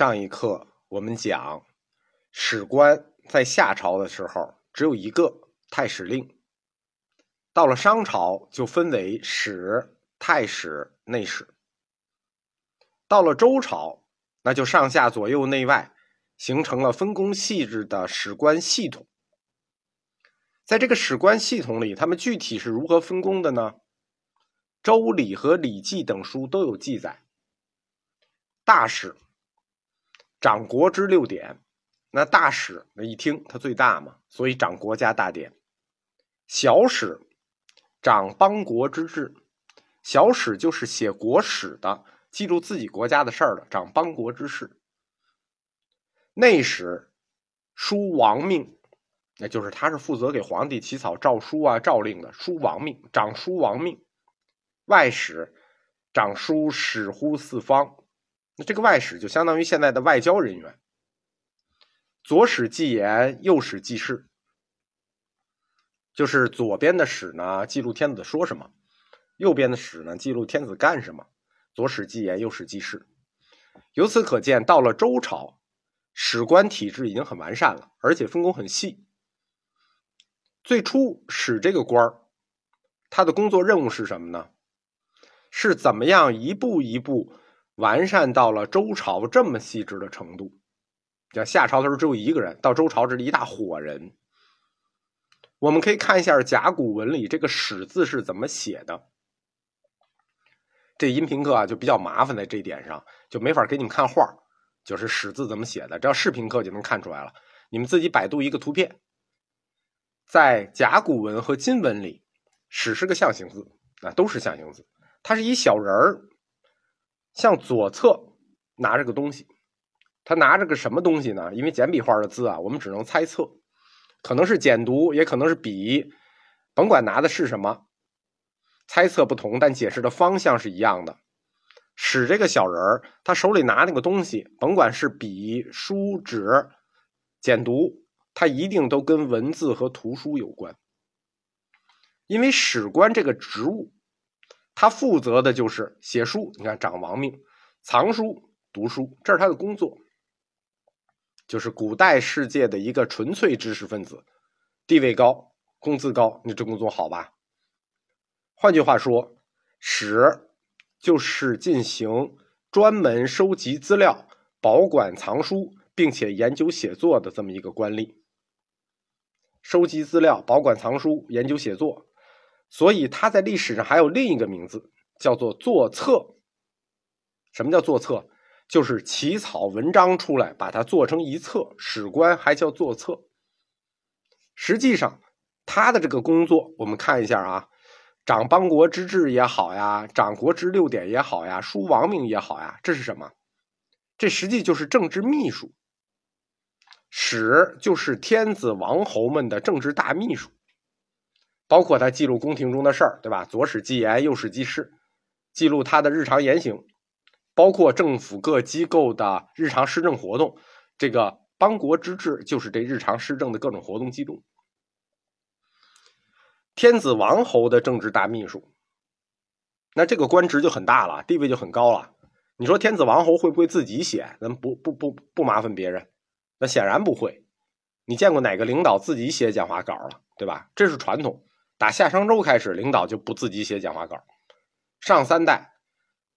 上一课我们讲，史官在夏朝的时候只有一个太史令，到了商朝就分为史、太史、内史。到了周朝，那就上下左右内外形成了分工细致的史官系统。在这个史官系统里，他们具体是如何分工的呢？《周礼》和《礼记》等书都有记载。大史。掌国之六典，那大使那一听他最大嘛，所以掌国家大典。小史掌邦国之治，小史就是写国史的，记录自己国家的事儿的，掌邦国之事。内史书王命，那就是他是负责给皇帝起草诏书啊、诏令的，书王命，掌书王命。外史掌书使乎四方。那这个外史就相当于现在的外交人员。左史记言，右史记事，就是左边的史呢记录天子说什么，右边的史呢记录天子干什么。左史记言，右史记事。由此可见，到了周朝，史官体制已经很完善了，而且分工很细。最初史这个官儿，他的工作任务是什么呢？是怎么样一步一步。完善到了周朝这么细致的程度，像夏朝的时候只有一个人，到周朝这是一大伙人。我们可以看一下甲骨文里这个“史”字是怎么写的。这音频课啊就比较麻烦在这一点上，就没法给你们看画，就是“史”字怎么写的。只要视频课就能看出来了。你们自己百度一个图片，在甲骨文和金文里，“史”是个象形字，啊，都是象形字，它是一小人儿。向左侧拿着个东西，他拿着个什么东西呢？因为简笔画的字啊，我们只能猜测，可能是简牍，也可能是笔，甭管拿的是什么，猜测不同，但解释的方向是一样的。使这个小人儿，他手里拿那个东西，甭管是笔、书、纸、简牍，他一定都跟文字和图书有关，因为史官这个职务。他负责的就是写书，你看掌王命，藏书、读书，这是他的工作。就是古代世界的一个纯粹知识分子，地位高，工资高，你这工作好吧？换句话说，史就是进行专门收集资料、保管藏书，并且研究写作的这么一个官吏。收集资料、保管藏书、研究写作。所以他在历史上还有另一个名字，叫做作册。什么叫作册？就是起草文章出来，把它做成一册。史官还叫作册。实际上，他的这个工作，我们看一下啊，掌邦国之治也好呀，掌国之六典也好呀，书王命也好呀，这是什么？这实际就是政治秘书。史就是天子王侯们的政治大秘书。包括他记录宫廷中的事儿，对吧？左史记言，右史记事，记录他的日常言行，包括政府各机构的日常施政活动。这个邦国之治就是这日常施政的各种活动记录。天子王侯的政治大秘书，那这个官职就很大了，地位就很高了。你说天子王侯会不会自己写？咱不不不不麻烦别人？那显然不会。你见过哪个领导自己写讲话稿了？对吧？这是传统。打夏商周开始，领导就不自己写讲话稿。上三代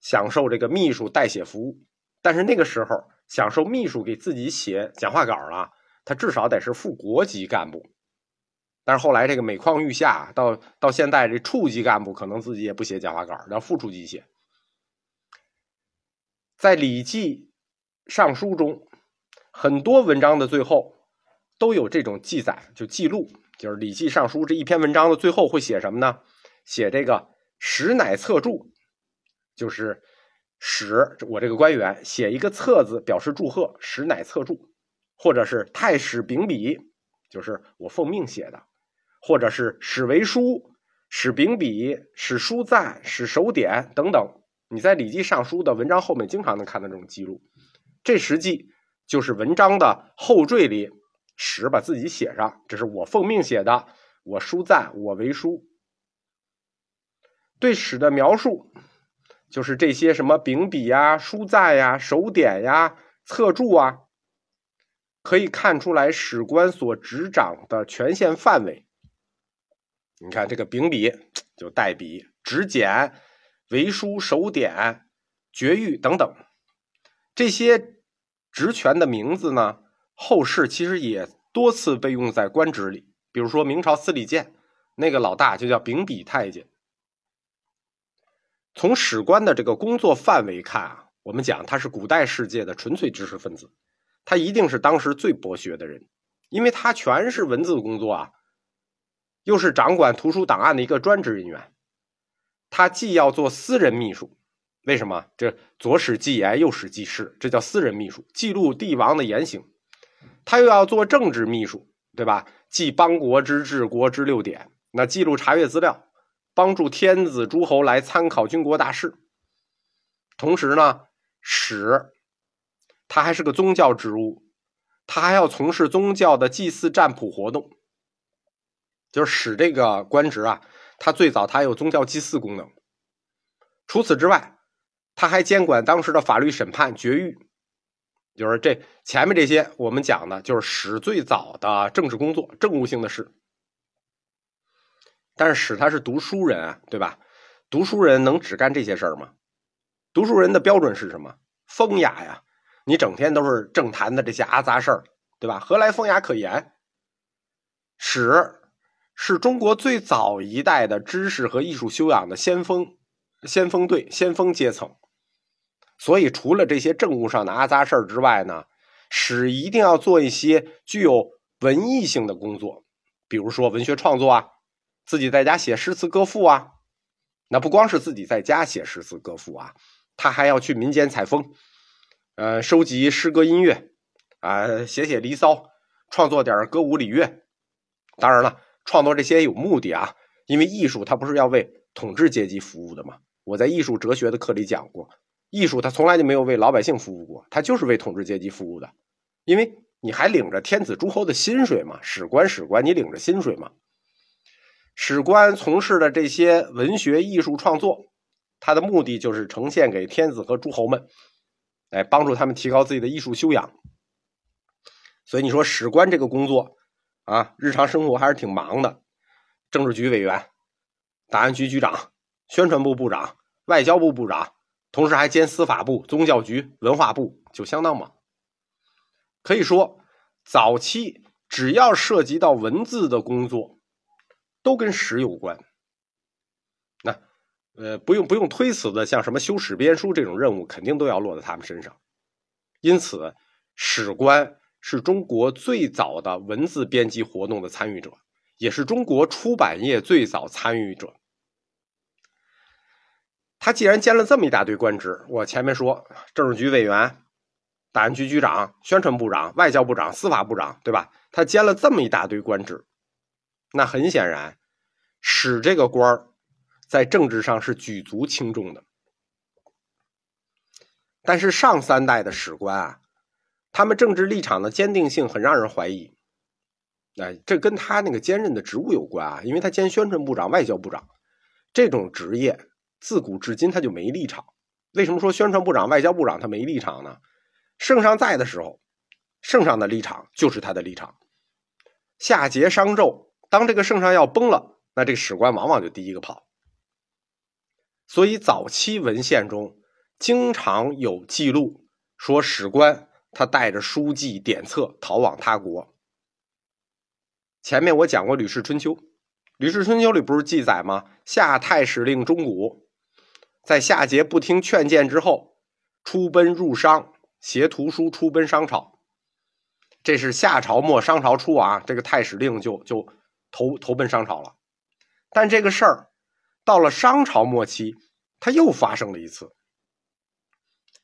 享受这个秘书代写服务，但是那个时候享受秘书给自己写讲话稿了，他至少得是副国级干部。但是后来这个每况愈下，到到现在这处级干部可能自己也不写讲话稿，让副处级写。在《礼记》《尚书》中，很多文章的最后都有这种记载，就记录。就是《礼记》《尚书》这一篇文章的最后会写什么呢？写这个“史乃册注”，就是史我这个官员写一个册子表示祝贺，“史乃册注”，或者是太史秉笔，就是我奉命写的，或者是史为书、史秉笔、史书赞、史手典等等。你在《礼记》《尚书》的文章后面经常能看到这种记录，这实际就是文章的后缀里。史把自己写上，这是我奉命写的，我书赞，我为书。对史的描述，就是这些什么秉笔呀、书赞呀、手典呀，侧注啊，可以看出来史官所执掌的权限范围。你看这个秉笔就代笔、执简、为书、手典、绝狱等等这些职权的名字呢，后世其实也多次被用在官职里。比如说明朝司礼监那个老大就叫秉笔太监。从史官的这个工作范围看啊，我们讲他是古代世界的纯粹知识分子，他一定是当时最博学的人，因为他全是文字工作啊。又是掌管图书档案的一个专职人员，他既要做私人秘书，为什么？这左使记言，右使记事，这叫私人秘书，记录帝王的言行。他又要做政治秘书，对吧？记邦国之治国之六典，那记录查阅资料，帮助天子诸侯来参考军国大事。同时呢，使他还是个宗教职务，他还要从事宗教的祭祀占卜活动。就是使这个官职啊，他最早他有宗教祭祀功能。除此之外，他还监管当时的法律审判、绝狱。就是这前面这些我们讲的，就是史最早的政治工作、政务性的事。但是史他是读书人啊，对吧？读书人能只干这些事儿吗？读书人的标准是什么？风雅呀！你整天都是政坛的这些阿杂事儿，对吧？何来风雅可言？史。是中国最早一代的知识和艺术修养的先锋、先锋队、先锋阶层。所以，除了这些政务上的阿杂事儿之外呢，史一定要做一些具有文艺性的工作，比如说文学创作啊，自己在家写诗词歌赋啊。那不光是自己在家写诗词歌赋啊，他还要去民间采风，呃，收集诗歌音乐，啊，写写离骚，创作点歌舞礼乐。当然了。创作这些有目的啊，因为艺术它不是要为统治阶级服务的嘛。我在艺术哲学的课里讲过，艺术它从来就没有为老百姓服务过，它就是为统治阶级服务的。因为你还领着天子诸侯的薪水嘛，史官史官，你领着薪水嘛。史官从事的这些文学艺术创作，它的目的就是呈现给天子和诸侯们，来帮助他们提高自己的艺术修养。所以你说史官这个工作。啊，日常生活还是挺忙的。政治局委员、档案局局长、宣传部部长、外交部部长，同时还兼司法部、宗教局、文化部，就相当忙。可以说，早期只要涉及到文字的工作，都跟史有关。那，呃，不用不用推辞的，像什么修史编书这种任务，肯定都要落在他们身上。因此，史官。是中国最早的文字编辑活动的参与者，也是中国出版业最早参与者。他既然兼了这么一大堆官职，我前面说政治局委员、档案局局长、宣传部长、外交部长、司法部长，对吧？他兼了这么一大堆官职，那很显然，使这个官儿在政治上是举足轻重的。但是上三代的史官啊。他们政治立场的坚定性很让人怀疑，哎，这跟他那个兼任的职务有关啊，因为他兼宣传部长、外交部长这种职业，自古至今他就没立场。为什么说宣传部长、外交部长他没立场呢？圣上在的时候，圣上的立场就是他的立场。夏桀、商纣，当这个圣上要崩了，那这个史官往往就第一个跑。所以早期文献中经常有记录说史官。他带着书记典册逃往他国。前面我讲过《吕氏春秋》，《吕氏春秋》里不是记载吗？夏太史令钟古在夏桀不听劝谏之后，出奔入商，携图书出奔商朝。这是夏朝末商朝初啊，这个太史令就就投投奔商朝了。但这个事儿到了商朝末期，他又发生了一次。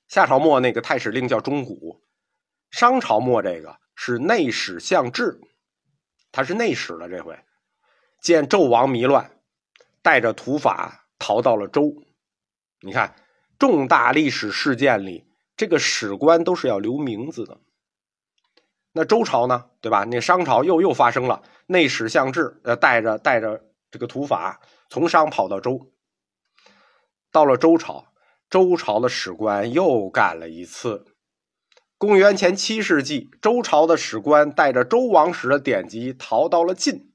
夏朝末那个太史令叫钟古。商朝末，这个是内史相志，他是内史了。这回见纣王迷乱，带着土法逃到了周。你看，重大历史事件里，这个史官都是要留名字的。那周朝呢，对吧？那商朝又又发生了内史相志，呃，带着带着这个土法从商跑到周。到了周朝，周朝的史官又干了一次。公元前七世纪，周朝的史官带着周王室的典籍逃到了晋，